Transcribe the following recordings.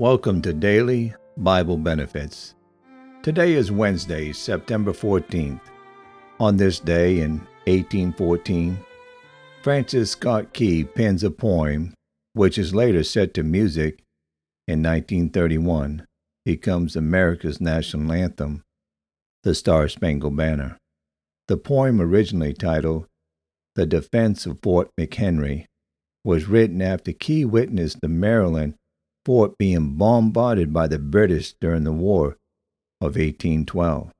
Welcome to Daily Bible Benefits. Today is Wednesday, September 14th. On this day in 1814, Francis Scott Key pens a poem which is later set to music in 1931, becomes America's national anthem, The Star Spangled Banner. The poem, originally titled The Defense of Fort McHenry, was written after Key witnessed the Maryland fort being bombarded by the British during the War of 1812.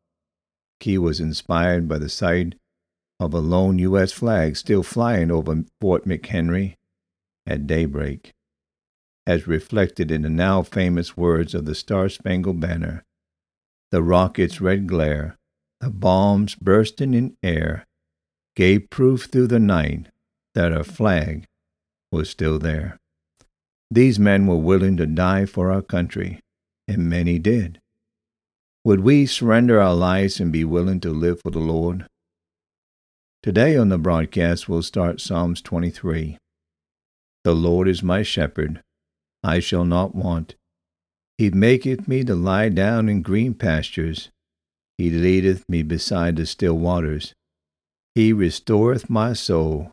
Key was inspired by the sight of a lone U.S. flag still flying over Fort McHenry at daybreak, as reflected in the now famous words of the Star Spangled Banner. The rocket's red glare, the bombs bursting in air, gave proof through the night that our flag was still there. These men were willing to die for our country, and many did. Would we surrender our lives and be willing to live for the Lord? Today on the broadcast, we'll start Psalms 23. The Lord is my shepherd, I shall not want. He maketh me to lie down in green pastures. He leadeth me beside the still waters. He restoreth my soul.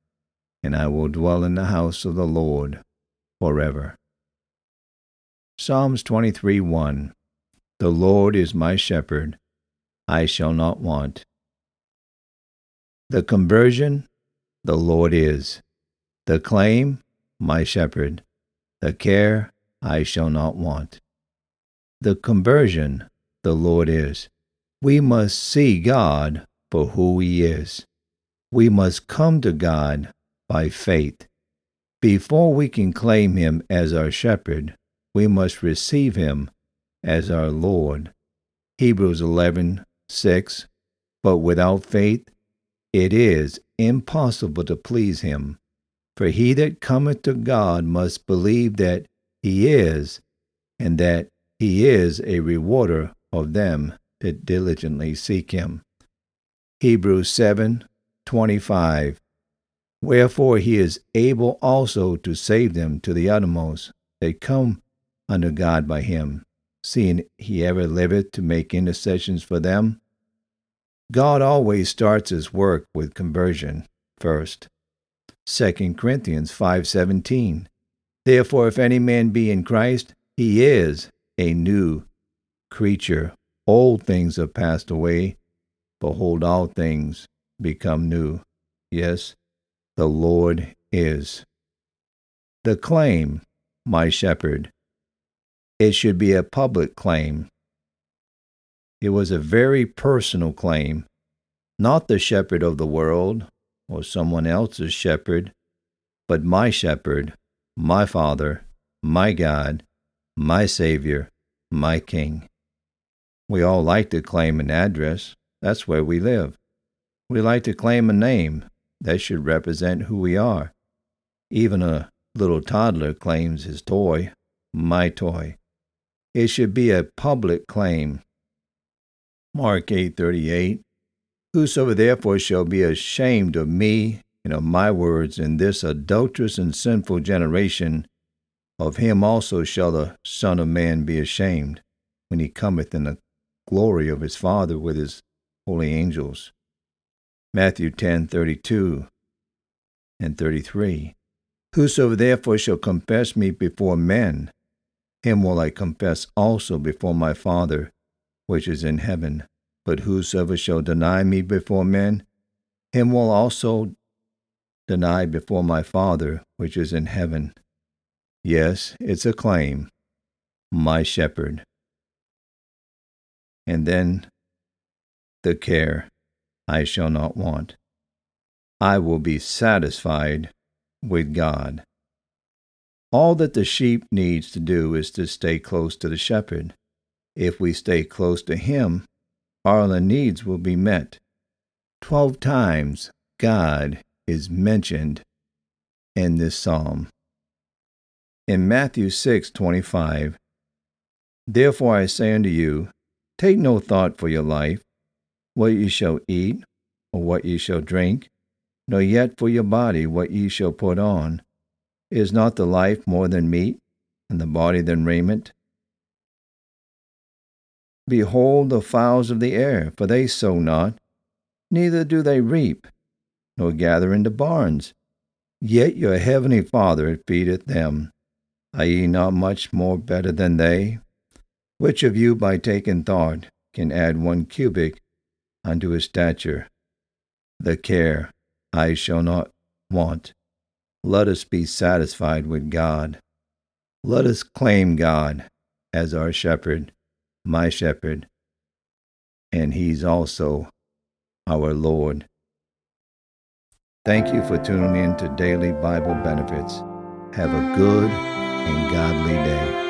and I will dwell in the house of the Lord forever. Psalms 23 1 The Lord is my shepherd, I shall not want. The conversion, the Lord is. The claim, my shepherd. The care, I shall not want. The conversion, the Lord is. We must see God for who He is. We must come to God by faith. Before we can claim him as our shepherd, we must receive him as our Lord. Hebrews 11:6 But without faith it is impossible to please him. For he that cometh to God must believe that he is, and that he is a rewarder of them that diligently seek him. Hebrews 7:25 Wherefore he is able also to save them to the uttermost. That come unto God by him, seeing he ever liveth to make intercessions for them. God always starts his work with conversion first. 2 Corinthians 5:17 Therefore if any man be in Christ he is a new creature. Old things have passed away. Behold all things become new. Yes the Lord is. The claim, my shepherd, it should be a public claim. It was a very personal claim, not the shepherd of the world or someone else's shepherd, but my shepherd, my Father, my God, my Savior, my King. We all like to claim an address. That's where we live. We like to claim a name. That should represent who we are. Even a little toddler claims his toy, my toy. It should be a public claim. Mark 8:38 Whosoever therefore shall be ashamed of me and of my words in this adulterous and sinful generation, of him also shall the Son of Man be ashamed when he cometh in the glory of his Father with his holy angels. Matthew 10:32 and 33. Whoso therefore shall confess me before men, him will I confess also before my Father which is in heaven. But whosoever shall deny me before men, him will also deny before my Father which is in heaven. Yes, it's a claim. My shepherd. And then the care. I shall not want. I will be satisfied with God. All that the sheep needs to do is to stay close to the shepherd. If we stay close to him, all our needs will be met. Twelve times God is mentioned in this psalm. In Matthew 6:25, Therefore I say unto you, take no thought for your life, what ye shall eat, or what ye shall drink, nor yet for your body what ye shall put on. Is not the life more than meat, and the body than raiment? Behold the fowls of the air, for they sow not, neither do they reap, nor gather into barns, yet your heavenly Father feedeth them. Are ye not much more better than they? Which of you, by taking thought, can add one cubit unto his stature? The care I shall not want. Let us be satisfied with God. Let us claim God as our shepherd, my shepherd, and he's also our Lord. Thank you for tuning in to Daily Bible Benefits. Have a good and godly day.